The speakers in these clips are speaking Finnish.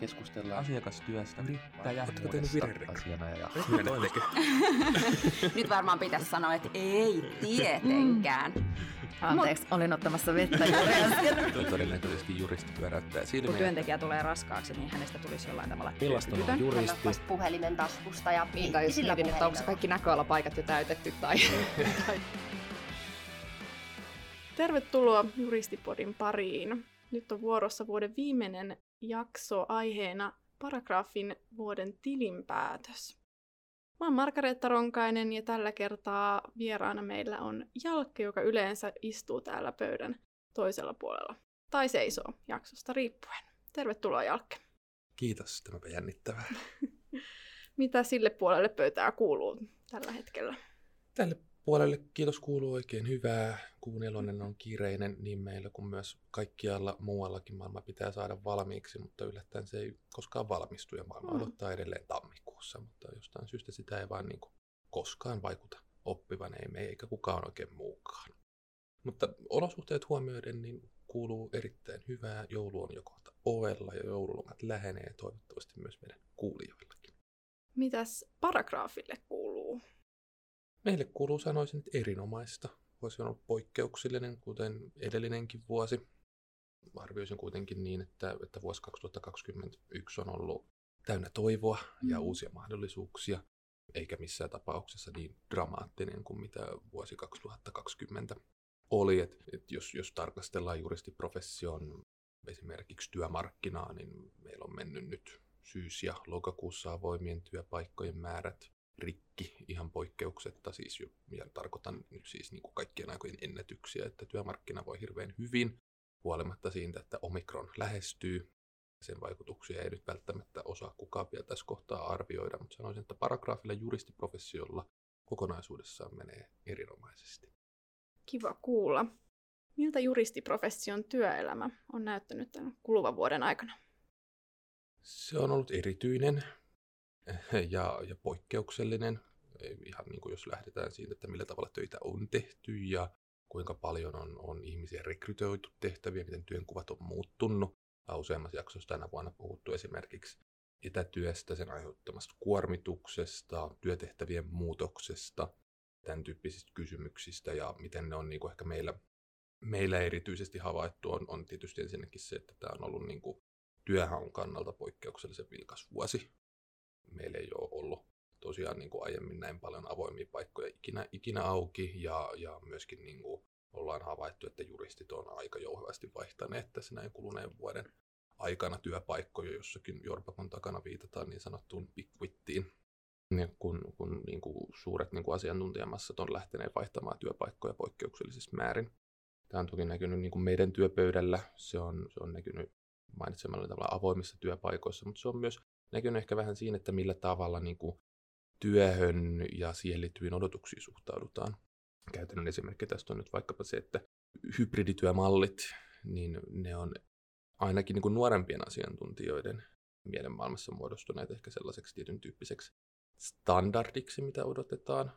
keskustellaan asiakastyöstä, yrittäjä, Oletteko tehnyt virherekry? asiana ja Nyt varmaan pitäisi sanoa, että ei tietenkään. Anteeksi, olin ottamassa vettä juuri äsken. todennäköisesti juristi pyöräyttää Kun silmiä. työntekijä tulee raskaaksi, niin hänestä tulisi jollain tavalla Millaista on juristi? Puhelimen taskusta ja Niin, tai jos sillä mietin, että onko kaikki näköalapaikat jo täytetty tai... tai... Tervetuloa Juristipodin pariin. Nyt on vuorossa vuoden viimeinen jakso aiheena paragraafin vuoden tilinpäätös. Mä oon Margareetta Ronkainen ja tällä kertaa vieraana meillä on Jalkke, joka yleensä istuu täällä pöydän toisella puolella. Tai seisoo jaksosta riippuen. Tervetuloa Jalkke. Kiitos, tämäpä jännittävää. Mitä sille puolelle pöytää kuuluu tällä hetkellä? Tälle puolelle kiitos kuuluu oikein hyvää. Kuun elonen on kiireinen niin meillä kuin myös kaikkialla muuallakin maailma pitää saada valmiiksi, mutta yllättäen se ei koskaan valmistu ja maailma Mm. odottaa edelleen tammikuussa, mutta jostain syystä sitä ei vaan niin kuin koskaan vaikuta oppivan, ei me eikä kukaan oikein muukaan. Mutta olosuhteet huomioiden niin kuuluu erittäin hyvää. Joulu on jo kohta ovella ja joululomat lähenee toivottavasti myös meidän kuulijoillakin. Mitäs paragraafille kuuluu? Meille kuuluu sanoisin, että erinomaista. Vuosi on ollut poikkeuksellinen, kuten edellinenkin vuosi. Arvioisin kuitenkin niin, että, että vuosi 2021 on ollut täynnä toivoa ja Mm. uusia mahdollisuuksia, eikä missään tapauksessa niin dramaattinen kuin mitä vuosi 2020 oli. Et, et jos, jos tarkastellaan juristiprofession esimerkiksi työmarkkinaa, niin meillä on mennyt nyt syys- ja lokakuussa avoimien työpaikkojen määrät rikki ihan poikkeuksetta, siis jo, ja tarkoitan nyt siis niin kuin kaikkien aikojen ennätyksiä, että työmarkkina voi hirveän hyvin, huolimatta siitä, että omikron lähestyy. Sen vaikutuksia ei nyt välttämättä osaa kukaan vielä tässä kohtaa arvioida, mutta sanoisin, että paragraafilla juristiprofessiolla kokonaisuudessaan menee erinomaisesti. Kiva kuulla. Miltä juristiprofession työelämä on näyttänyt tämän kuluvan vuoden aikana? Se on ollut erityinen ja, ja poikkeuksellinen, ihan niin kuin jos lähdetään siitä, että millä tavalla töitä on tehty ja kuinka paljon on, on ihmisiä rekrytoitu tehtäviä, miten työnkuvat on muuttunut. Useammassa jaksossa tänä vuonna puhuttu esimerkiksi etätyöstä, sen aiheuttamasta kuormituksesta, työtehtävien muutoksesta, tämän tyyppisistä kysymyksistä ja miten ne on niin kuin ehkä meillä, meillä erityisesti havaittu on, on tietysti ensinnäkin se, että tämä on ollut niin kuin työhaun kannalta poikkeuksellisen vilkas vuosi. Meillä ei ole ollut tosiaan niin kuin aiemmin näin paljon avoimia paikkoja ikinä, ikinä auki ja, ja myöskin niin kuin ollaan havaittu, että juristit on aika jouhevasti vaihtaneet tässä näin kuluneen vuoden aikana työpaikkoja, jossakin Jorpakon takana viitataan niin sanottuun pikwittiin. Ja kun, kun niin kuin suuret niin kuin asiantuntijamassat on lähteneet vaihtamaan työpaikkoja poikkeuksellisissa määrin. Tämä on toki näkynyt niin kuin meidän työpöydällä, se on, se on näkynyt mainitsemalla tavalla avoimissa työpaikoissa, mutta se on myös näkynyt ehkä vähän siinä, että millä tavalla niin kuin työhön ja siihen liittyviin odotuksiin suhtaudutaan. Käytännön esimerkki tästä on nyt vaikkapa se, että hybridityömallit, niin ne on ainakin niin kuin nuorempien asiantuntijoiden mielenmaailmassa muodostuneet ehkä sellaiseksi tietyn tyyppiseksi standardiksi, mitä odotetaan.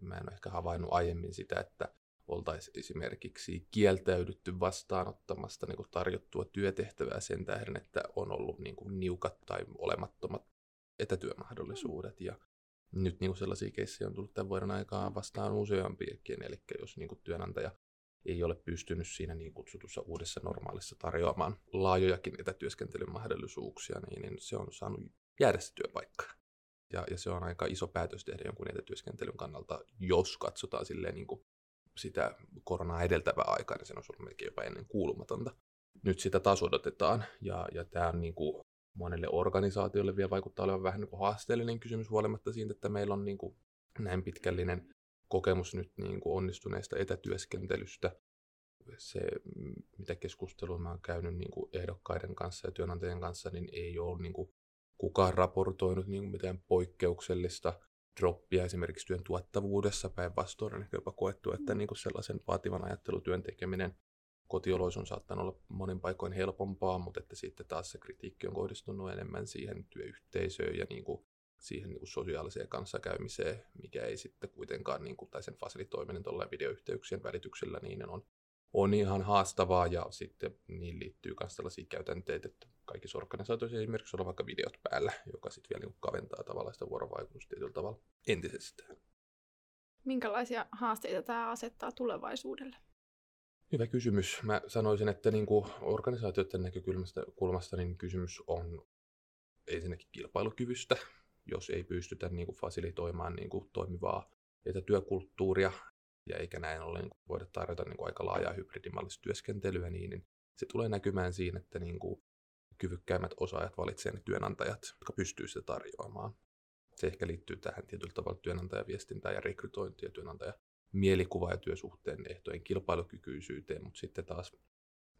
Mä en ole ehkä havainnut aiemmin sitä, että oltaisiin esimerkiksi kieltäydytty vastaanottamasta niin kuin tarjottua työtehtävää sen tähden, että on ollut niin kuin niukat tai olemattomat etätyömahdollisuudet. Ja nyt niin kuin sellaisia keissejä on tullut tämän vuoden aikaa vastaan useampiakin, eli jos niin kuin työnantaja ei ole pystynyt siinä niin kutsutussa uudessa normaalissa tarjoamaan laajojakin etätyöskentelyn mahdollisuuksia, niin, niin se on saanut jäädä se työpaikka. Ja, ja se on aika iso päätös tehdä jonkun etätyöskentelyn kannalta, jos katsotaan silleen niin kuin sitä koronaa edeltävää aikaa, niin se on ollut melkein jopa ennen kuulumatonta. Nyt sitä taas odotetaan, ja, ja tämä on niin kuin monelle organisaatiolle vielä vaikuttaa olevan vähän niin kuin haasteellinen kysymys huolimatta siitä, että meillä on niin kuin näin pitkällinen kokemus nyt niin kuin onnistuneesta etätyöskentelystä. Se, mitä keskustelua mä oon käynyt niin kuin ehdokkaiden kanssa ja työnantajien kanssa, niin ei ole niin kuin kukaan raportoinut niin kuin mitään poikkeuksellista droppia esimerkiksi työn tuottavuudessa. Päinvastoin on ehkä jopa koettu, että niin kuin sellaisen vaativan ajattelutyön tekeminen kotioloissa on saattanut olla monin paikoin helpompaa, mutta että sitten taas se kritiikki on kohdistunut enemmän siihen työyhteisöön ja niin kuin siihen niin kuin sosiaaliseen kanssakäymiseen, mikä ei sitten kuitenkaan, niin kuin, tai sen fasilitoiminen tuolla videoyhteyksien välityksellä, niin on, on ihan haastavaa ja sitten niin liittyy myös tällaisia käytänteitä, että kaikissa organisaatioissa esimerkiksi olla vaikka videot päällä, joka sitten vielä niin kaventaa tavallaan sitä vuorovaikutusta tietyllä tavalla entisestään. Minkälaisia haasteita tämä asettaa tulevaisuudelle? Hyvä kysymys. Mä sanoisin, että niin kuin organisaatioiden näkökulmasta kulmasta, niin kysymys on ensinnäkin kilpailukyvystä, jos ei pystytä niin kuin fasilitoimaan niin kuin toimivaa etätyökulttuuria, ja eikä näin ollen niin voida tarjota niin kuin aika laajaa hybridimallista työskentelyä, niin, niin se tulee näkymään siinä, että niin kuin kyvykkäimmät osaajat valitsevat ne työnantajat, jotka pystyvät sitä tarjoamaan. Se ehkä liittyy tähän tietyllä tavalla työnantajaviestintään ja rekrytointiin ja työnantaja mielikuva ja työsuhteen ehtojen kilpailukykyisyyteen, mutta sitten taas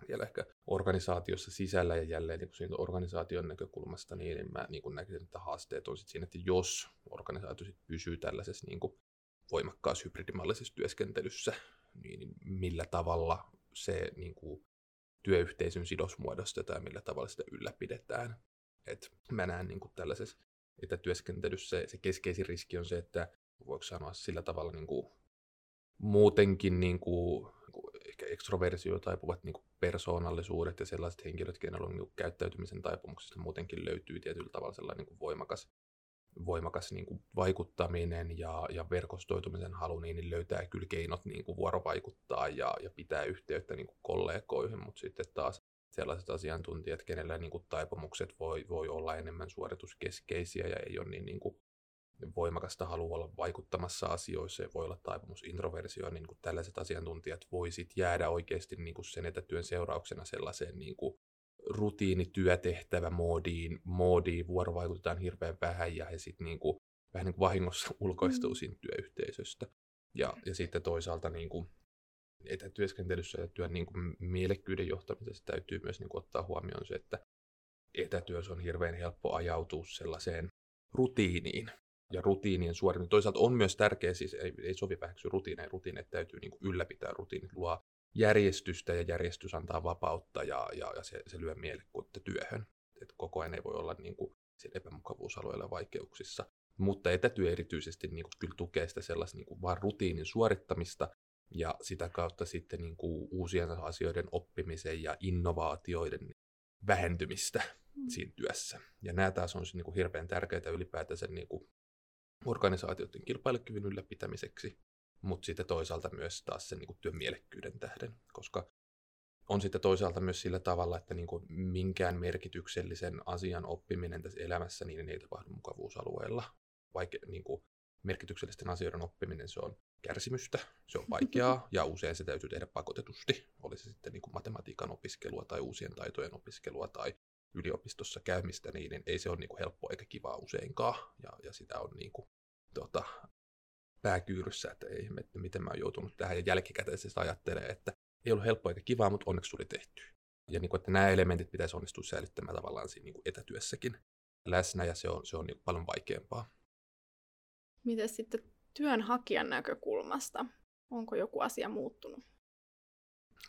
vielä ehkä organisaatiossa sisällä ja jälleen niin siitä organisaation näkökulmasta, niin, niin mä niin kuin näkisin, että haasteet on sitten siinä, että jos organisaatio sit pysyy tällaisessa niin kuin voimakkaassa hybridimallisessa työskentelyssä, niin millä tavalla se niin kuin, työyhteisön sidos muodostetaan ja millä tavalla sitä ylläpidetään. Et mä näen niin tällaisessa etätyöskentelyssä se keskeisin riski on se, että voiko sanoa sillä tavalla niin kuin, muutenkin niin kuin, ehkä ekstroversio taipuvat niin kuin persoonallisuudet ja sellaiset henkilöt, kenellä on niin kuin käyttäytymisen taipumuksista muutenkin löytyy tietyllä tavalla sellainen niin kuin voimakas, voimakas niin kuin vaikuttaminen ja, ja verkostoitumisen halu, niin, niin löytää kyllä keinot niin kuin vuorovaikuttaa ja, ja pitää yhteyttä niin kuin kollegoihin, mutta sitten taas sellaiset asiantuntijat, kenellä niin kuin taipumukset voi, voi olla enemmän suorituskeskeisiä ja ei ole niin, niin kuin voimakasta halua olla vaikuttamassa asioissa ja voi olla taipumus introversioon, niin kuin tällaiset asiantuntijat voisit jäädä oikeasti niin kuin sen etätyön seurauksena sellaiseen niin kuin rutiinityötehtävä moodiin, moodiin, vuorovaikutetaan hirveän vähän ja he sitten niin kuin, vähän niin kuin vahingossa ulkoistuu mm. siinä työyhteisöstä. Ja, ja sitten toisaalta niin kuin etätyöskentelyssä ja työn niin kuin mielekkyyden johtamisessa täytyy myös niin kuin ottaa huomioon se, että etätyössä on hirveän helppo ajautua sellaiseen rutiiniin, ja rutiinien suorittaminen. Toisaalta on myös tärkeää, siis ei, ei sovi vähäksi rutiineja, rutiineja täytyy niin kuin ylläpitää, rutiinit luo järjestystä ja järjestys antaa vapautta ja, ja, ja se, se lyö mielekkuutta työhön. Et koko ajan ei voi olla niin kuin epämukavuusalueella vaikeuksissa. Mutta etätyö erityisesti niin kuin, kyllä tukee sitä sellaista niin kuin, vaan rutiinin suorittamista ja sitä kautta sitten niin kuin, uusien asioiden oppimisen ja innovaatioiden vähentymistä mm. siinä työssä. Ja nämä taas on niin kuin, hirveän tärkeitä ylipäätänsä niin kuin, organisaatioiden kilpailukyvyn ylläpitämiseksi, mutta sitten toisaalta myös taas sen niin kuin työn mielekkyyden tähden, koska on sitten toisaalta myös sillä tavalla, että niin kuin minkään merkityksellisen asian oppiminen tässä elämässä niin ei tapahdu mukavuusalueella. Vaikka niin kuin merkityksellisten asioiden oppiminen se on kärsimystä, se on vaikeaa ja usein se täytyy tehdä pakotetusti. Oli se sitten niin kuin matematiikan opiskelua tai uusien taitojen opiskelua tai yliopistossa käymistä, niin, niin ei se ole niin kuin helppoa eikä kivaa useinkaan. Ja, ja sitä on niin kuin, tota, pääkyyryssä, että ei että miten mä oon joutunut tähän. Ja jälkikäteen se ajattelee, että ei ollut helppoa eikä kivaa, mutta onneksi tuli tehty. Ja niin kuin, että nämä elementit pitäisi onnistua säilyttämään tavallaan siinä niin kuin etätyössäkin läsnä, ja se on, se on niin paljon vaikeampaa. Miten sitten työnhakijan näkökulmasta? Onko joku asia muuttunut?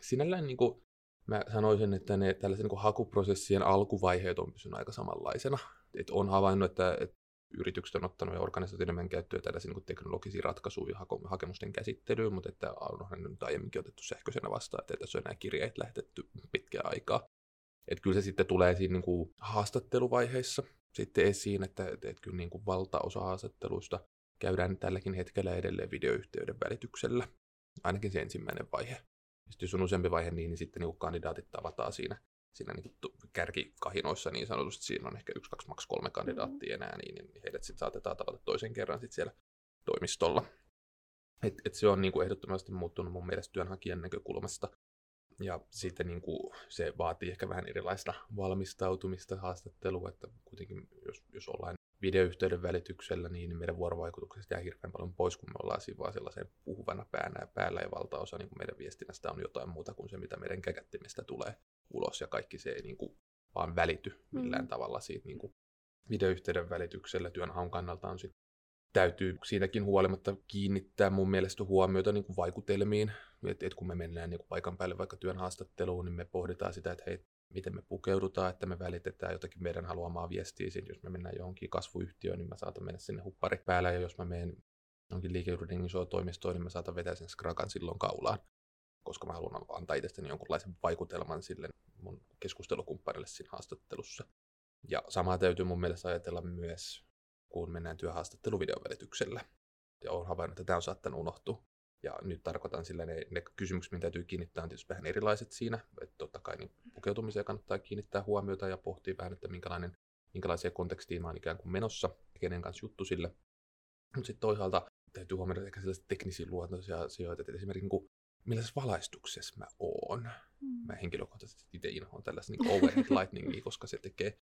Sinällään niin kuin, mä sanoisin, että ne tällaisen niin hakuprosessien alkuvaiheet on pysynyt aika samanlaisena. Et on havainnut, että, että yritykset on ottanut ja organisaatiot enemmän käyttöön tällaisia niin teknologisia ratkaisuja hakemusten käsittelyyn, mutta että onhan nyt aiemminkin otettu sähköisenä vastaan, että ei tässä ole enää kirjeet lähetetty pitkään aikaa. Että kyllä se sitten tulee siinä niin kuin haastatteluvaiheessa sitten esiin, että, että, että kyllä niin kuin valtaosa haastatteluista käydään tälläkin hetkellä edelleen videoyhteyden välityksellä. Ainakin se ensimmäinen vaihe. Sitten jos on useampi vaihe, niin, niin sitten niin kandidaatit tavataan siinä, siinä niin kärkikahinoissa niin sanotusti. Siinä on ehkä yksi, kaksi, maks kolme kandidaattia enää, niin, niin heidät sitten saatetaan tavata toisen kerran sitten siellä toimistolla. Et, et se on niin kuin ehdottomasti muuttunut mun mielestä työnhakijan näkökulmasta. Ja sitten niin kuin se vaatii ehkä vähän erilaista valmistautumista haastattelua, että kuitenkin jos, jos ollaan videoyhteyden välityksellä, niin meidän vuorovaikutuksesta jää hirveän paljon pois, kun me ollaan siinä vaan sellaisen puhuvana päänä ja päällä, ja valtaosa niin kuin meidän viestinnästä on jotain muuta kuin se, mitä meidän käkättimestä tulee ulos, ja kaikki se ei niin kuin, vaan välity millään mm. tavalla siitä niin kuin videoyhteyden välityksellä työnhaun kannalta on sit, täytyy siitäkin huolimatta kiinnittää mun mielestä huomiota niin kuin vaikutelmiin, että et kun me mennään niin kuin paikan päälle vaikka työn haastatteluun, niin me pohditaan sitä, että hei, miten me pukeudutaan, että me välitetään jotakin meidän haluamaa viestiä. Siinä, jos me mennään johonkin kasvuyhtiöön, niin mä saatan mennä sinne huppari päällä, ja jos mä menen johonkin liikeyrityksen isoon toimistoon, niin mä saatan vetää sen skrakan silloin kaulaan. Koska mä haluan antaa itsestäni jonkunlaisen vaikutelman sille mun keskustelukumppanille siinä haastattelussa. Ja samaa täytyy mun mielestä ajatella myös, kun mennään työhaastatteluvideon välityksellä. Ja olen havainnut, että tämä on saattanut unohtua. Ja nyt tarkoitan sillä ne, ne kysymykset, mitä täytyy kiinnittää, on tietysti vähän erilaiset siinä. Että totta kai niin pukeutumiseen kannattaa kiinnittää huomiota ja pohtia vähän, että minkälainen, minkälaisia kontekstiin mä oon ikään kuin menossa, kenen kanssa juttu sille. Mutta sitten toisaalta täytyy huomioida ehkä sellaisia teknisiä luontoisia asioita, että esimerkiksi niin millaisessa valaistuksessa mä oon. Mm. Mä henkilökohtaisesti itse inhoan tällaista niin overhead lightningia, koska se tekee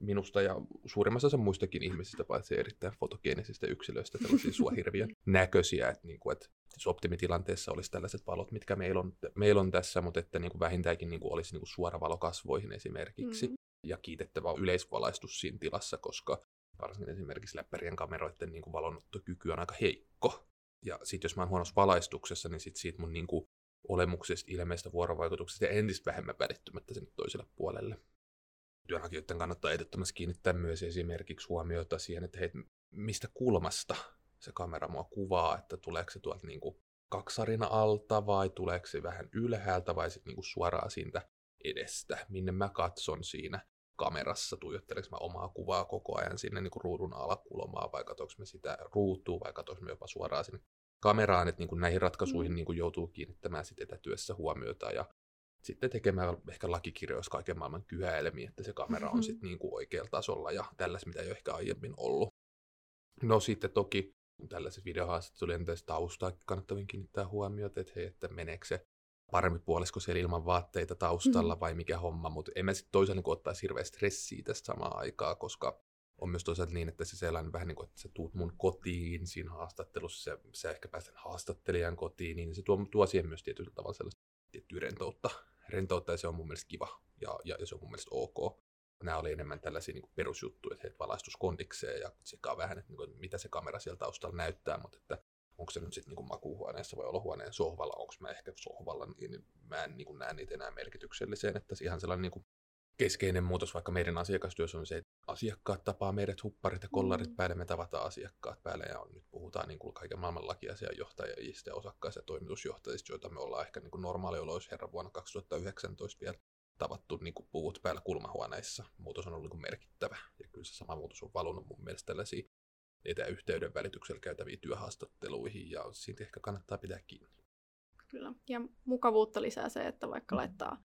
minusta ja suurimmassa osassa muistakin ihmisistä, paitsi erittäin fotogeenisistä yksilöistä, tällaisia suohirviön näköisiä, että, niin kuin, että jos optimitilanteessa olisi tällaiset valot, mitkä meillä on, meillä on tässä, mutta että niin kuin vähintäänkin niin kuin olisi niin kuin suora valo kasvoihin esimerkiksi, mm. ja kiitettävä yleisvalaistus siinä tilassa, koska varsinkin esimerkiksi läppärien kameroiden niin kuin valonottokyky on aika heikko. Ja sitten jos mä oon huonossa valaistuksessa, niin sit siitä mun niin kuin olemuksesta, ilmeistä vuorovaikutuksesta ja entistä vähemmän välittymättä sen toiselle puolelle. Työnhakijoiden kannattaa ehdottomasti kiinnittää myös esimerkiksi huomiota siihen, että hei, mistä kulmasta se kamera mua kuvaa, että tuleeko se tuolta niin kuin kaksarina alta vai tuleeko se vähän ylhäältä vai sitten niin kuin suoraan siitä edestä, minne mä katson siinä kamerassa, tuijotteleks mä omaa kuvaa koko ajan sinne niin kuin ruudun alakulmaa vai katsoinko mä sitä ruutua vai katsoinko mä jopa suoraan sinne kameraan, että niin kuin näihin ratkaisuihin mm. niin kuin joutuu kiinnittämään sitten etätyössä huomiota ja sitten tekemään ehkä lakikirjoissa kaiken maailman kyhäelmiä, että se kamera on mm-hmm. sitten niin kuin oikealla tasolla ja tällaista, mitä ei ole ehkä aiemmin ollut. No sitten toki tällaisessa videohaastattelussa taustaa kannattaa kiinnittää huomiota, että hei, että meneekö se parempi puolisko siellä ilman vaatteita taustalla mm-hmm. vai mikä homma, mutta en mä sitten toisaalta niin ottaa hirveä stressiä tästä samaa aikaa, koska on myös toisaalta niin, että se sellainen vähän niin kuin, että sä tuut mun kotiin siinä haastattelussa, sä, sä ehkä pääset haastattelijan kotiin, niin se tuo, tuo siihen myös tietyllä tavalla sellaista tiettyä rentoutta rentoutta ja se on mun mielestä kiva ja, ja, ja se on mun mielestä ok. Nämä oli enemmän tällaisia niin perusjuttuja, että valaistus kondikseen ja sekä vähän, että niin kuin, mitä se kamera siellä taustalla näyttää, mutta että onko se nyt sitten niin makuuhuoneessa? Vai olohuoneen sohvalla, onko mä ehkä sohvalla, niin, niin mä en niin näe niitä enää merkitykselliseen, että ihan sellainen niin keskeinen muutos vaikka meidän asiakastyössä on se, että asiakkaat tapaa meidät hupparit ja kollarit mm. päälle, me tavataan asiakkaat päälle. Ja nyt puhutaan niin kuin kaiken maailman lakiasianjohtajista ja osakkaista ja toimitusjohtajista, joita me ollaan ehkä niin kuin normaalioloissa herran vuonna 2019 vielä tavattu niin kuin puvut päällä kulmahuoneissa. Muutos on ollut niin kuin merkittävä. Ja kyllä se sama muutos on valunut mun mielestä tällaisiin etäyhteyden välityksellä käytäviin työhaastatteluihin ja siitä ehkä kannattaa pitää kiinni. Kyllä, ja mukavuutta lisää se, että vaikka laittaa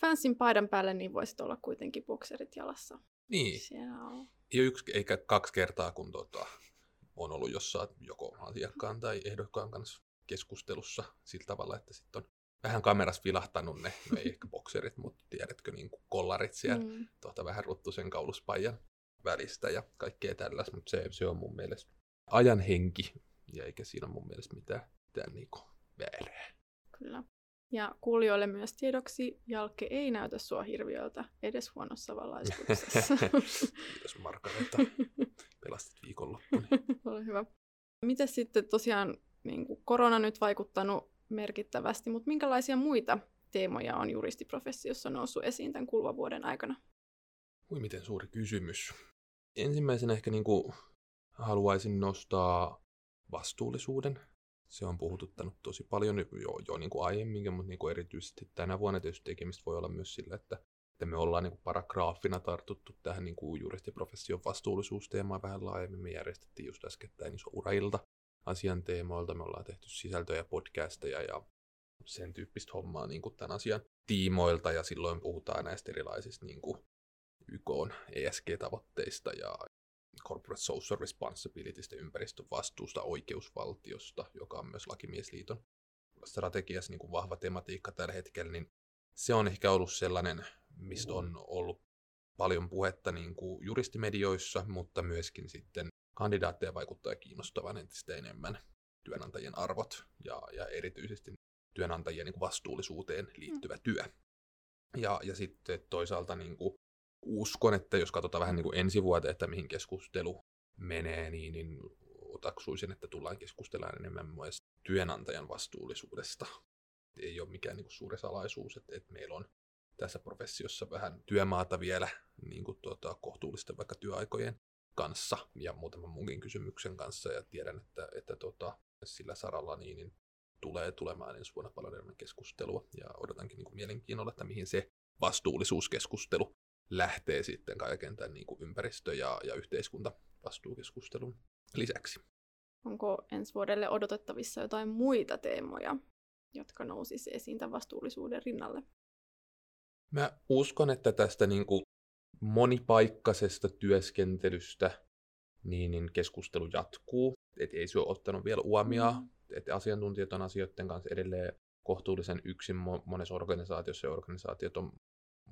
fansin paidan päälle, niin voisit olla kuitenkin bokserit jalassa. Niin. Siellä on. Ei yksi eikä kaksi kertaa, kun tota, on ollut jossain joko asiakkaan tai ehdokkaan kanssa keskustelussa sillä tavalla, että sitten on vähän kameras vilahtanut ne, no ei ehkä bokserit, mutta tiedätkö, niin kuin kollarit siellä, mm. tuota, vähän ruttusen kauluspaijan välistä ja kaikkea tällaista, mutta se, se on mun mielestä ajan henki, ja eikä siinä ole mun mielestä mitään, mitään niin väärää. Kyllä. Ja kuulijoille myös tiedoksi, Jalkke ei näytä sua hirviöltä edes huonossa valaistuksessa. Kiitos Margareta. Pelastit viikonloppuni. Ole hyvä. Miten sitten tosiaan niin kuin korona nyt vaikuttanut merkittävästi, mutta minkälaisia muita teemoja on juristiprofessiossa noussut esiin tämän kuluvan vuoden aikana? Ui, miten suuri kysymys. Ensimmäisenä ehkä niin kuin haluaisin nostaa vastuullisuuden se on puhututtanut tosi paljon jo, jo niin kuin aiemminkin, mutta niin kuin erityisesti tänä vuonna tietysti tekemistä voi olla myös sillä, että, että me ollaan niin kuin paragraafina tartuttu tähän niin kuin juristiprofession vastuullisuusteemaan vähän laajemmin. Me järjestettiin just äskettäin iso urailta asian teemoilta. Me ollaan tehty sisältöjä, podcasteja ja sen tyyppistä hommaa niin kuin tämän asian tiimoilta ja silloin puhutaan näistä erilaisista niin kuin YK ESG-tavoitteista ja corporate social responsibilitystä, ympäristön vastuusta, oikeusvaltiosta, joka on myös lakimiesliiton strategiassa niin kuin vahva tematiikka tällä hetkellä, niin se on ehkä ollut sellainen, mistä on ollut paljon puhetta niin kuin juristimedioissa, mutta myöskin sitten kandidaatteja vaikuttaa kiinnostavan entistä enemmän työnantajien arvot ja, ja erityisesti työnantajien niin kuin vastuullisuuteen liittyvä työ. Ja, ja sitten toisaalta niin kuin uskon, että jos katsotaan vähän niin kuin ensi vuoteen, että mihin keskustelu menee, niin, niin otaksuisin, että tullaan keskustelemaan enemmän myös työnantajan vastuullisuudesta. Ei ole mikään niin kuin suuri salaisuus, että, että meillä on tässä professiossa vähän työmaata vielä niin kuin tuota, kohtuullisten vaikka työaikojen kanssa ja muutaman muunkin kysymyksen kanssa ja tiedän, että, että tuota, sillä saralla niin, niin tulee tulemaan ensi vuonna paljon enemmän keskustelua ja odotankin niin kuin mielenkiinnolla, että mihin se vastuullisuuskeskustelu lähtee sitten kaiken tämän niin kuin ympäristö- ja, ja yhteiskuntavastuukeskustelun lisäksi. Onko ensi vuodelle odotettavissa jotain muita teemoja, jotka nousisi esiin tämän vastuullisuuden rinnalle? Mä uskon, että tästä niin kuin monipaikkaisesta työskentelystä niin, niin keskustelu jatkuu. Et ei se ole ottanut vielä uomia, mm. että asiantuntijat on asioiden kanssa edelleen kohtuullisen yksin monessa organisaatiossa ja organisaatiot on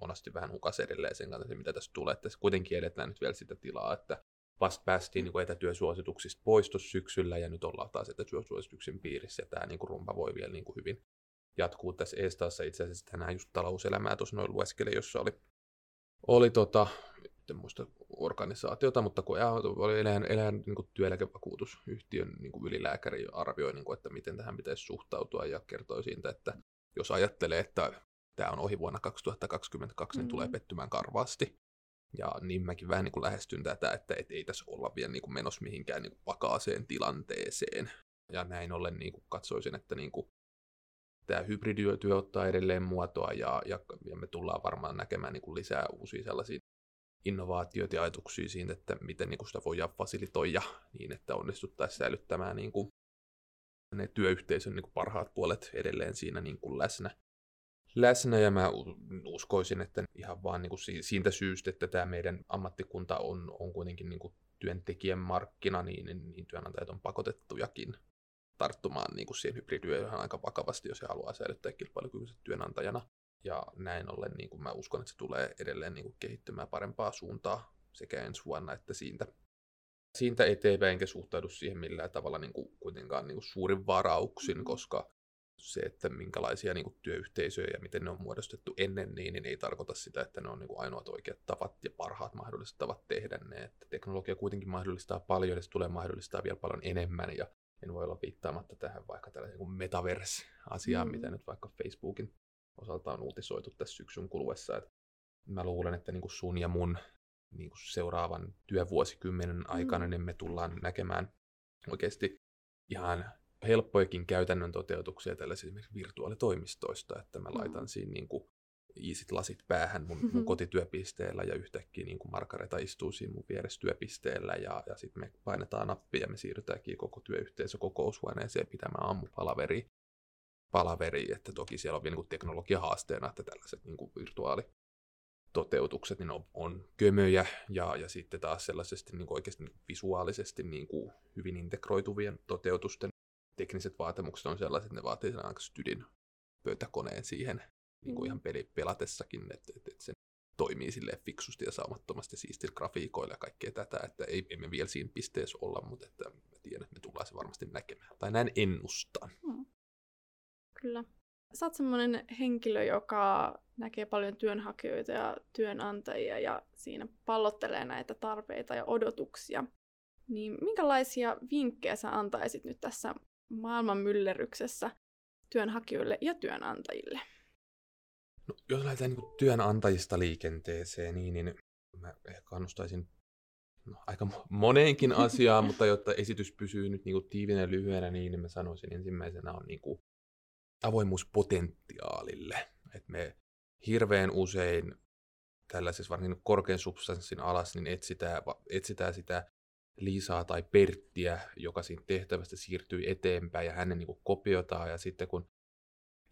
monesti vähän hukas edelleen sen kanssa, mitä tässä tulee. Tässä kuitenkin edetään nyt vielä sitä tilaa, että vasta päästiin niin kuin etätyösuosituksista pois syksyllä ja nyt ollaan taas etätyösuosituksen piirissä ja tämä niin kuin rumpa voi vielä niin kuin hyvin jatkuu tässä Eestaassa. Itse asiassa tänään just talouselämää tuossa noin lueskelin, jossa oli, oli tota, en muista organisaatiota, mutta kun oli eläin, eläin niin kuin työeläkevakuutusyhtiön niin kuin ylilääkäri arvioi, niin kuin, että miten tähän pitäisi suhtautua ja kertoi siitä, että jos ajattelee, että tämä on ohi vuonna 2022, mm-hmm. niin tulee mm. pettymään karvaasti. Ja niin mäkin vähän niin kuin lähestyn tätä, että et ei tässä olla vielä niin kuin menossa mihinkään niin kuin vakaaseen tilanteeseen. Ja näin ollen niin kuin katsoisin, että niin kuin tämä hybridityö ottaa edelleen muotoa ja, ja, ja me tullaan varmaan näkemään niin kuin lisää uusia sellaisia innovaatioita ja ajatuksia siitä, että miten niin kuin sitä voidaan fasilitoida niin, että onnistuttaisiin säilyttämään niin kuin ne työyhteisön niin kuin parhaat puolet edelleen siinä niin kuin läsnä läsnä ja mä uskoisin, että ihan vaan niin kuin siitä syystä, että tämä meidän ammattikunta on, on kuitenkin niin kuin työntekijän markkina, niin, niin, niin työnantajat on pakotettujakin tarttumaan niin kuin siihen hybridityöhön aika vakavasti, jos he haluaa säilyttää kilpailukykyiset työnantajana. Ja näin ollen niin kuin mä uskon, että se tulee edelleen niin kuin kehittymään parempaa suuntaa sekä ensi vuonna että siitä, siitä eteenpäin, enkä suhtaudu siihen millään tavalla niin kuin, kuitenkaan niin kuin suurin varauksin, mm-hmm. koska se, että minkälaisia niin kuin, työyhteisöjä ja miten ne on muodostettu ennen niin, niin ei tarkoita sitä, että ne on niin kuin, ainoat oikeat tavat ja parhaat mahdolliset tavat tehdä ne. Että teknologia kuitenkin mahdollistaa paljon ja se tulee mahdollistaa vielä paljon enemmän ja en voi olla viittaamatta tähän vaikka tällaisen kuin metaverse-asiaan, mm. mitä nyt vaikka Facebookin osalta on uutisoitu tässä syksyn kuluessa. Että mä luulen, että niin kuin sun ja mun niin kuin seuraavan työvuosikymmenen aikana mm. niin me tullaan näkemään oikeasti ihan helppoikin käytännön toteutuksia tällaisista esimerkiksi virtuaalitoimistoista, että mä laitan mm. siinä niin kuin iisit lasit päähän mun, mun kotityöpisteellä ja yhtäkkiä niin kuin Margareta istuu siinä mun vieressä työpisteellä ja, ja sitten me painetaan nappia ja me siirrytäänkin koko työyhteisö kokoushuoneeseen pitämään aamupalaveri. Palaveri, että toki siellä on vielä niin teknologia haasteena, että tällaiset niin kuin virtuaali toteutukset niin on, on kömöjä ja, ja sitten taas sellaisesti niin kuin oikeasti niin visuaalisesti niin kuin hyvin integroituvien toteutusten tekniset vaatimukset on sellaiset, että ne vaatii sen aika stydin pöytäkoneen siihen niin kuin mm. ihan peli, pelatessakin, että, että, että se toimii sille fiksusti ja saumattomasti siistillä grafiikoilla ja kaikkea tätä, että ei, emme vielä siinä pisteessä olla, mutta että mä tiedän, että me tullaan se varmasti näkemään. Tai näin ennustan. Hmm. Kyllä. Sä oot semmoinen henkilö, joka näkee paljon työnhakijoita ja työnantajia ja siinä pallottelee näitä tarpeita ja odotuksia. Niin minkälaisia vinkkejä sä antaisit nyt tässä maailman myllerryksessä työnhakijoille ja työnantajille? No, jos lähdetään niin työnantajista liikenteeseen, niin, niin mä ehkä kannustaisin no, aika moneenkin asiaan, mutta jotta esitys pysyy nyt niin tiivinä ja lyhyenä, niin mä sanoisin ensimmäisenä on niin kuin avoimuuspotentiaalille. Et me hirveän usein tällaisessa varsinkin korkean substanssin alas, niin etsitään, etsitään sitä Liisaa tai Perttiä, joka siinä tehtävästä siirtyy eteenpäin ja hänen niin kopiotaan. Ja sitten kun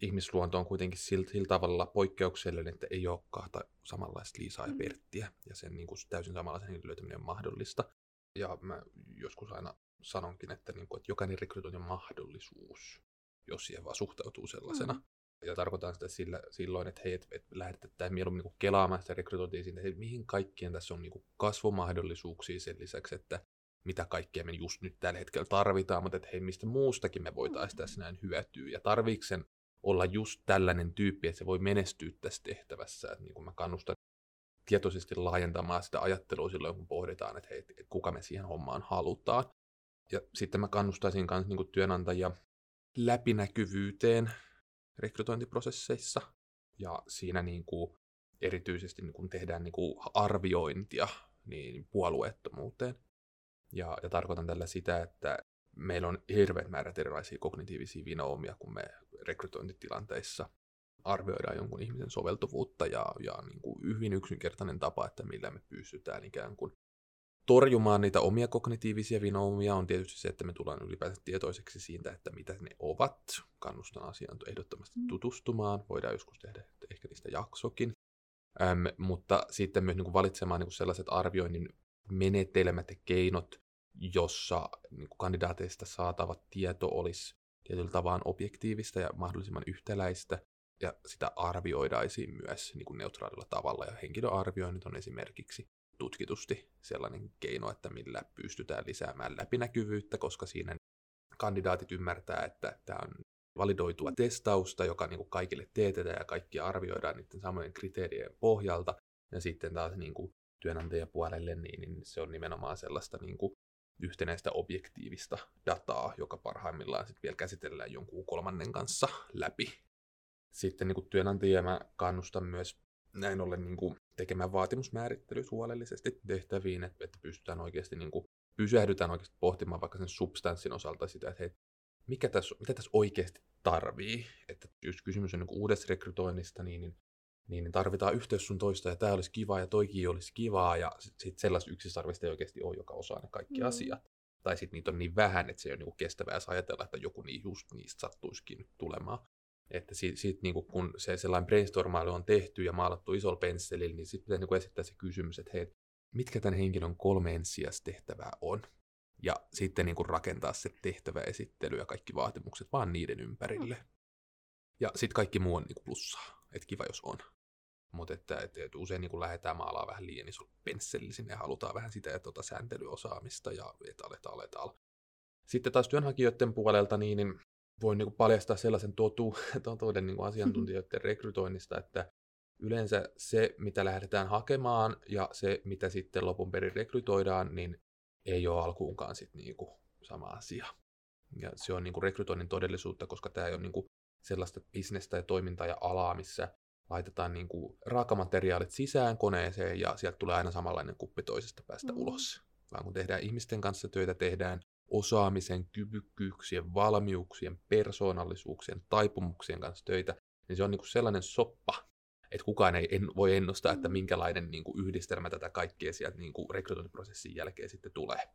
ihmisluonto on kuitenkin sillä, sillä tavalla poikkeuksellinen, että ei ole kahta samanlaista Liisaa ja mm. Perttiä, ja sen niin kuin, täysin samanlaisen löytäminen on mahdollista. Ja mä joskus aina sanonkin, että, niin kuin, että jokainen rekrytointi on mahdollisuus, jos siihen vaan suhtautuu sellaisena. Mm. Ja tarkoitan sitä sillä, silloin, että hei, et, et lähdetään mieluummin niin kelaamaan sitä rekrytointia siitä, että mihin kaikkien tässä on niin kasvumahdollisuuksia sen lisäksi, että mitä kaikkea me just nyt tällä hetkellä tarvitaan, mutta että hei, mistä muustakin me voitaisiin tässä näin hyötyä. Ja tarviiksen olla just tällainen tyyppi, että se voi menestyä tässä tehtävässä. Että niin kuin mä kannustan tietoisesti laajentamaan sitä ajattelua silloin, kun pohditaan, että hei, että kuka me siihen hommaan halutaan. Ja sitten mä kannustaisin myös niin työnantajia läpinäkyvyyteen rekrytointiprosesseissa. Ja siinä niin kuin erityisesti niin kun tehdään niin kuin arviointia niin puolueettomuuteen. Ja, ja tarkoitan tällä sitä, että meillä on hirveät määrät erilaisia kognitiivisia vinoomia, kun me rekrytointitilanteissa arvioidaan jonkun ihmisen soveltuvuutta ja, ja niin kuin hyvin yksinkertainen tapa, että millä me pystytään ikään kuin torjumaan niitä omia kognitiivisia vinoumia on tietysti se, että me tullaan ylipäätään tietoiseksi siitä, että mitä ne ovat. Kannustan asiaan ehdottomasti mm. tutustumaan. Voidaan joskus tehdä ehkä niistä jaksokin. Ähm, mutta sitten myös niin kuin valitsemaan niin kuin sellaiset arvioinnin menetelmät ja keinot, jossa niin kuin kandidaateista saatava tieto olisi tietyllä tavalla objektiivista ja mahdollisimman yhtäläistä, ja sitä arvioidaisiin myös niin kuin neutraalilla tavalla. Ja henkilöarvioinnit on esimerkiksi tutkitusti sellainen keino, että millä pystytään lisäämään läpinäkyvyyttä, koska siinä kandidaatit ymmärtää, että tämä on validoitua testausta, joka niin kuin kaikille teetetään ja kaikki arvioidaan niiden samojen kriteerien pohjalta. Ja sitten taas niin kuin työnantajapuolelle, niin, niin se on nimenomaan sellaista niin kuin yhtenäistä objektiivista dataa, joka parhaimmillaan sitten vielä käsitellään jonkun kolmannen kanssa läpi. Sitten niin kuin työnantajia mä kannustan myös näin ollen niin kuin tekemään vaatimusmäärittely huolellisesti tehtäviin, että, että pystytään oikeasti niin kuin, pysähdytään oikeasti pohtimaan vaikka sen substanssin osalta sitä, että hei, mikä tässä, mitä tässä oikeasti tarvii. Että jos kysymys on niin uudesta rekrytoinnista, niin, niin, niin, tarvitaan yhteys sun toista, ja tämä olisi kiva, ja toikin olisi kivaa, ja sitten sit sellaista yksisarvista ei oikeasti ole, joka osaa ne kaikki mm. asiat. Tai sitten niitä on niin vähän, että se ei ole niin kestävää ajatella, että joku niin just niistä sattuisikin tulemaan. Että siitä, siitä niin kuin, kun se sellainen brainstormailu on tehty ja maalattu isolla pensselillä, niin sitten pitää niin kuin esittää se kysymys, että hei, mitkä tämän henkilön kolme ensisijaistehtävää on? Ja sitten niin kuin rakentaa se tehtäväesittely ja kaikki vaatimukset vaan niiden ympärille. Mm. Ja sitten kaikki muu on niin kuin plussaa. Että kiva jos on. Mutta että, että, että usein niin lähdetään maalaa vähän liian iso pensseli sinne ja halutaan vähän sitä ja tuota sääntelyosaamista ja et aletaan, aletaan. Sitten taas työnhakijoiden puolelta niin, niin voin niin paljastaa sellaisen totu, totuuden niin asiantuntijoiden rekrytoinnista, että yleensä se, mitä lähdetään hakemaan ja se, mitä sitten lopun perin rekrytoidaan, niin ei ole alkuunkaan sit niin kuin sama asia. Ja se on niin kuin rekrytoinnin todellisuutta, koska tämä ei ole niin kuin sellaista bisnestä ja toimintaa ja alaa, missä laitetaan niin kuin raakamateriaalit sisään koneeseen ja sieltä tulee aina samanlainen kuppi toisesta päästä mm. ulos. Vaan kun tehdään ihmisten kanssa töitä, tehdään osaamisen, kyvykkyyksien, valmiuksien, persoonallisuuksien, taipumuksien kanssa töitä, niin se on niin kuin sellainen soppa, että kukaan ei en, voi ennustaa, että mm. minkälainen niin kuin yhdistelmä tätä kaikkea sieltä niin kuin rekrytointiprosessin jälkeen sitten tulee.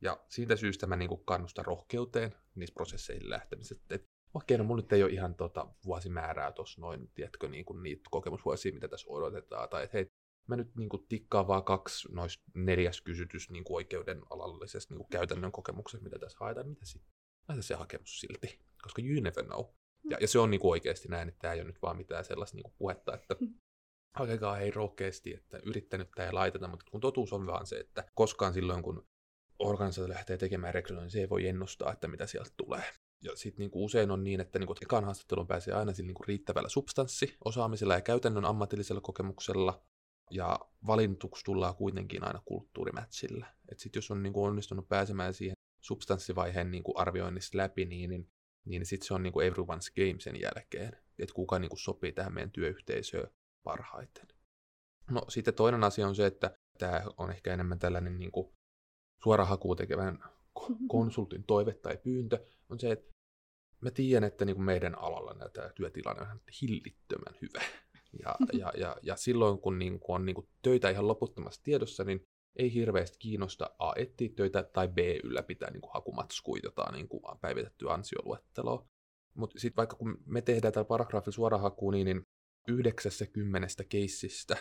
Ja siitä syystä mä niin kuin kannustan rohkeuteen niissä prosesseihin lähtemisessä. Okei, no mun nyt ei ole ihan tota vuosimäärää tuossa noin, tiedätkö, niin kuin niitä kokemusvuosia, mitä tässä odotetaan, tai että hei, mä nyt niin kuin tikkaan vaan kaksi noista neljäs kysytys niin kuin oikeuden alallisesta niin kuin käytännön kokemuksesta, mitä tässä haetaan, mitä sitten? Laita se hakemus silti, koska you never know. Ja, ja se on niin kuin oikeasti näin, että tämä ei ole nyt vaan mitään sellaista niin kuin puhetta, että hakekaa hei rohkeasti, että yrittänyt tämä ja laiteta, mutta kun totuus on vaan se, että koskaan silloin, kun organisaatio lähtee tekemään rekrytointia, niin se ei voi ennustaa, että mitä sieltä tulee. Ja sitten niinku usein on niin, että niinku ekan haastatteluun pääsee aina sillä niinku riittävällä substanssi, osaamisella ja käytännön ammatillisella kokemuksella, ja valintuksi tullaan kuitenkin aina kulttuurimätsillä. Että sitten jos on niin kuin onnistunut pääsemään siihen substanssivaiheen niin kuin arvioinnista läpi, niin, niin, niin sitten se on niin kuin everyone's game sen jälkeen. Että kuka niin kuin sopii tähän meidän työyhteisöön parhaiten. No sitten toinen asia on se, että tämä on ehkä enemmän tällainen niin kuin suorahakuun tekevän konsultin toive tai pyyntö, on se, että mä tiedän, että niin kuin meidän alalla tämä työtilanne on hillittömän hyvä. Ja, ja, ja, ja silloin, kun, niin, kun on niin kuin töitä ihan loputtomasti tiedossa, niin ei hirveästi kiinnosta A etsiä töitä tai B ylläpitää niin kuin hakumatskuja, jota niin kuin päivitettyä ansioluetteloa. Mutta sitten vaikka kun me tehdään tällä paragraafilla suorahakuun, niin, niin yhdeksässä kymmenestä keissistä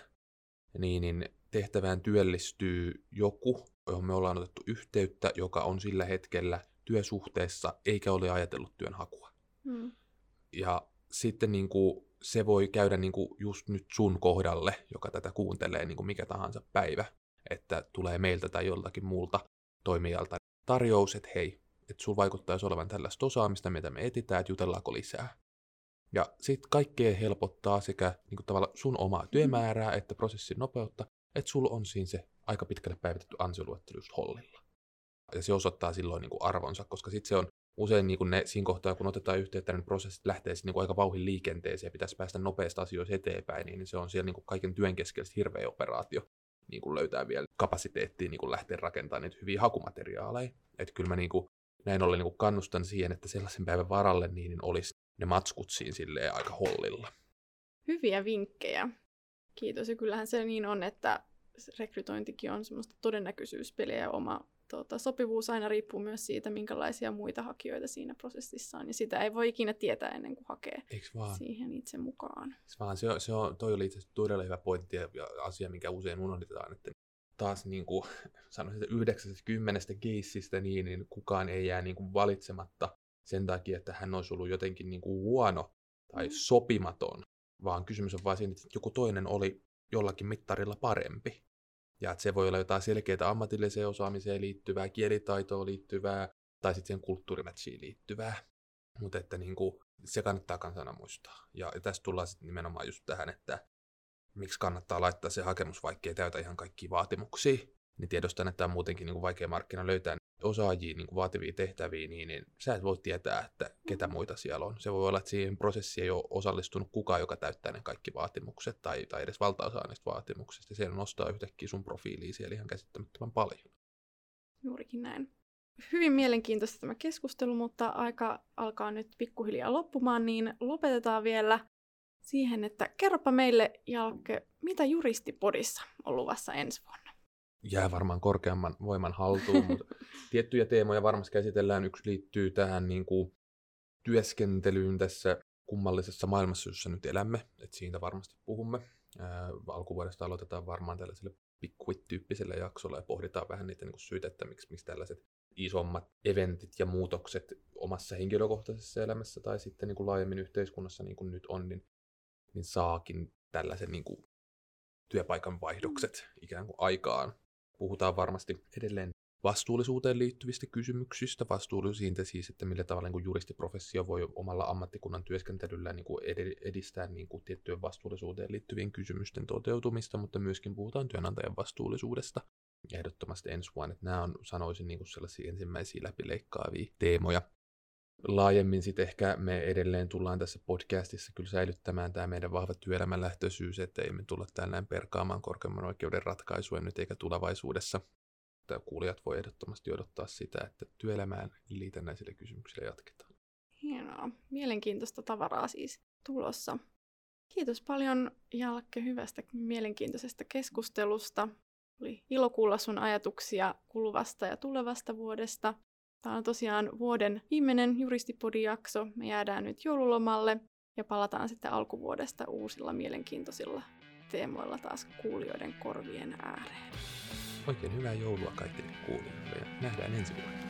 niin, niin tehtävään työllistyy joku, johon me ollaan otettu yhteyttä, joka on sillä hetkellä työsuhteessa eikä ole ajatellut työnhakua. Hmm. Ja sitten niin kuin se voi käydä niin kuin just nyt sun kohdalle, joka tätä kuuntelee niin kuin mikä tahansa päivä, että tulee meiltä tai joltakin muulta toimijalta tarjous, että hei, että sulla vaikuttaisi olevan tällaista osaamista, mitä me etitään, että jutellaanko lisää. Ja sitten kaikkea helpottaa sekä niin kuin tavallaan sun omaa työmäärää että prosessin nopeutta, että sulla on siinä se aika pitkälle päivitetty ansioluettelu hollilla. Ja se osoittaa silloin niin kuin arvonsa, koska sitten se on usein niin kuin ne, siinä kohtaa, kun otetaan yhteyttä, niin prosessit lähtee niin kuin aika vauhin liikenteeseen ja pitäisi päästä nopeasti asioista eteenpäin, niin se on siellä niin kuin kaiken työn keskellä hirveä operaatio niin kuin löytää vielä kapasiteettia niin kuin lähteä rakentamaan niitä hyviä hakumateriaaleja. Että kyllä mä niin kuin näin ollen niin kannustan siihen, että sellaisen päivän varalle niin olisi ne matskut siinä silleen aika hollilla. Hyviä vinkkejä. Kiitos. Ja kyllähän se niin on, että rekrytointikin on semmoista todennäköisyyspeliä ja oma tota, sopivuus aina riippuu myös siitä, minkälaisia muita hakijoita siinä prosessissa on. Ja sitä ei voi ikinä tietää ennen kuin hakee Eiks vaan? siihen itse mukaan. Eiks vaan? Se, on, se on, toi oli itse todella hyvä pointti ja asia, mikä usein unohdetaan, että taas niin kuin sanoisin, että 90 keissistä niin, niin kukaan ei jää niin kuin valitsematta sen takia, että hän olisi ollut jotenkin niin kuin huono tai mm. sopimaton, vaan kysymys on vain siinä, että joku toinen oli jollakin mittarilla parempi. Ja että se voi olla jotain selkeää ammatilliseen osaamiseen liittyvää, kielitaitoon liittyvää, tai sitten siihen kulttuurimätsiin liittyvää. Mutta että niin kuin, se kannattaa kansana muistaa. Ja, tässä tullaan sitten nimenomaan just tähän, että miksi kannattaa laittaa se hakemus, vaikka ei täytä ihan kaikkia vaatimuksia. Niin tiedostan, että on muutenkin niin kuin vaikea markkina löytää osaajia niin kuin vaativia tehtäviä, niin, niin sä et voi tietää, että ketä muita siellä on. Se voi olla, että siihen prosessiin ei ole osallistunut kukaan, joka täyttää ne kaikki vaatimukset tai, tai edes valtaosa näistä vaatimuksista. Siellä nostaa yhtäkkiä sun profiiliin siellä ihan käsittämättömän paljon. Juurikin näin. Hyvin mielenkiintoista tämä keskustelu, mutta aika alkaa nyt pikkuhiljaa loppumaan, niin lopetetaan vielä siihen, että kerropa meille, Jalke, mitä juristipodissa on luvassa ensi vuonna? Jää varmaan korkeamman voiman haltuun, mutta tiettyjä teemoja varmasti käsitellään. Yksi liittyy tähän niin kuin, työskentelyyn tässä kummallisessa maailmassa, jossa nyt elämme. Et siitä varmasti puhumme. Ää, alkuvuodesta aloitetaan varmaan tällaiselle pikkuit-tyyppiselle jaksolle ja pohditaan vähän niitä niin kuin syitä, että miksi, miksi tällaiset isommat eventit ja muutokset omassa henkilökohtaisessa elämässä tai sitten niin kuin laajemmin yhteiskunnassa niin kuin nyt on, niin niin saakin tällaisen niin kuin, työpaikan vaihdokset ikään kuin aikaan. Puhutaan varmasti edelleen vastuullisuuteen liittyvistä kysymyksistä, vastuullisuuteen siis, että millä tavalla niin juristiprofessio voi omalla ammattikunnan työskentelyllä niin kuin edistää niin kuin tiettyjen vastuullisuuteen liittyvien kysymysten toteutumista, mutta myöskin puhutaan työnantajan vastuullisuudesta ehdottomasti ensi vuonna. Että nämä on, sanoisin, niin kuin sellaisia ensimmäisiä läpileikkaavia teemoja laajemmin sitten ehkä me edelleen tullaan tässä podcastissa kyllä säilyttämään tämä meidän vahva työelämänlähtöisyys, että ei me tulla tällään perkaamaan korkeimman oikeuden ratkaisuja nyt eikä tulevaisuudessa. Tämä kuulijat voi ehdottomasti odottaa sitä, että työelämään liitännäisillä kysymyksillä jatketaan. Hienoa. Mielenkiintoista tavaraa siis tulossa. Kiitos paljon Jalkke hyvästä mielenkiintoisesta keskustelusta. Oli ilo kuulla sun ajatuksia kuluvasta ja tulevasta vuodesta. Tämä on tosiaan vuoden viimeinen juristipodi-jakso. Me jäädään nyt joululomalle ja palataan sitten alkuvuodesta uusilla mielenkiintoisilla teemoilla taas kuulijoiden korvien ääreen. Oikein hyvää joulua kaikille kuulijoille ja nähdään ensi vuonna.